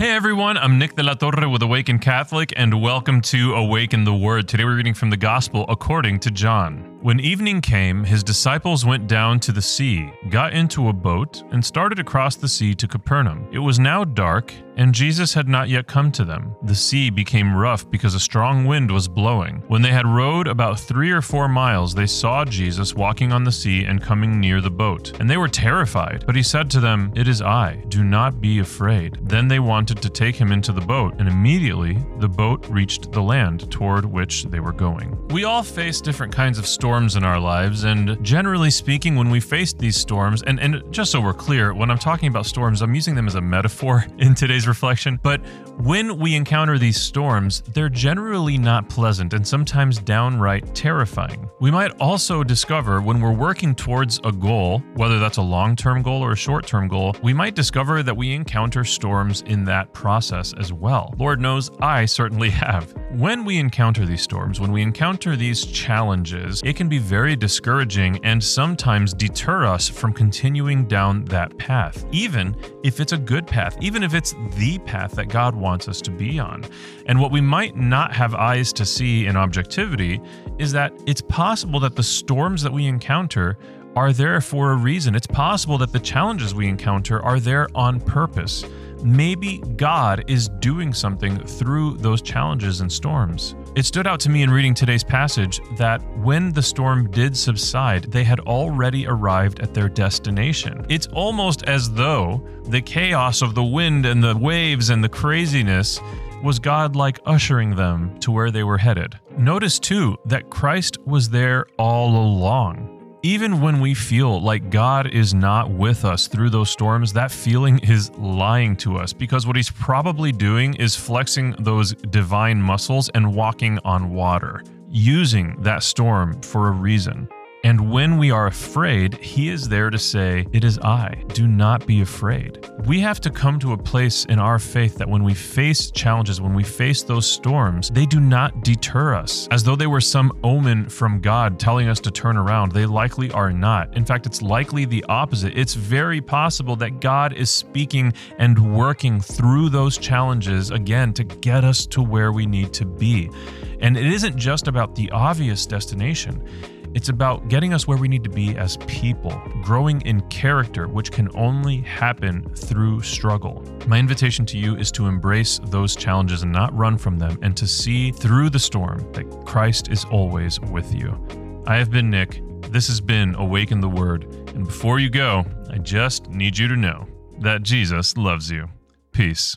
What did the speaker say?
Hey everyone, I'm Nick de la Torre with Awaken Catholic, and welcome to Awaken the Word. Today we're reading from the Gospel according to John. When evening came, his disciples went down to the sea, got into a boat, and started across the sea to Capernaum. It was now dark, and Jesus had not yet come to them. The sea became rough because a strong wind was blowing. When they had rowed about three or four miles, they saw Jesus walking on the sea and coming near the boat. And they were terrified. But he said to them, It is I, do not be afraid. Then they wanted to take him into the boat, and immediately the boat reached the land toward which they were going. We all face different kinds of storms storms in our lives, and generally speaking, when we face these storms, and, and just so we're clear, when I'm talking about storms, I'm using them as a metaphor in today's reflection, but when we encounter these storms, they're generally not pleasant and sometimes downright terrifying. We might also discover when we're working towards a goal, whether that's a long term goal or a short term goal, we might discover that we encounter storms in that process as well. Lord knows I certainly have. When we encounter these storms, when we encounter these challenges, it can be very discouraging and sometimes deter us from continuing down that path, even if it's a good path, even if it's the path that God wants us to be on. And what we might not have eyes to see in objectivity is that it's possible that the storms that we encounter are there for a reason. It's possible that the challenges we encounter are there on purpose. Maybe God is doing something through those challenges and storms. It stood out to me in reading today's passage that when the storm did subside, they had already arrived at their destination. It's almost as though the chaos of the wind and the waves and the craziness was God like ushering them to where they were headed. Notice too that Christ was there all along. Even when we feel like God is not with us through those storms, that feeling is lying to us because what he's probably doing is flexing those divine muscles and walking on water, using that storm for a reason. And when we are afraid, He is there to say, It is I. Do not be afraid. We have to come to a place in our faith that when we face challenges, when we face those storms, they do not deter us as though they were some omen from God telling us to turn around. They likely are not. In fact, it's likely the opposite. It's very possible that God is speaking and working through those challenges again to get us to where we need to be. And it isn't just about the obvious destination. It's about getting us where we need to be as people, growing in character, which can only happen through struggle. My invitation to you is to embrace those challenges and not run from them, and to see through the storm that Christ is always with you. I have been Nick. This has been Awaken the Word. And before you go, I just need you to know that Jesus loves you. Peace.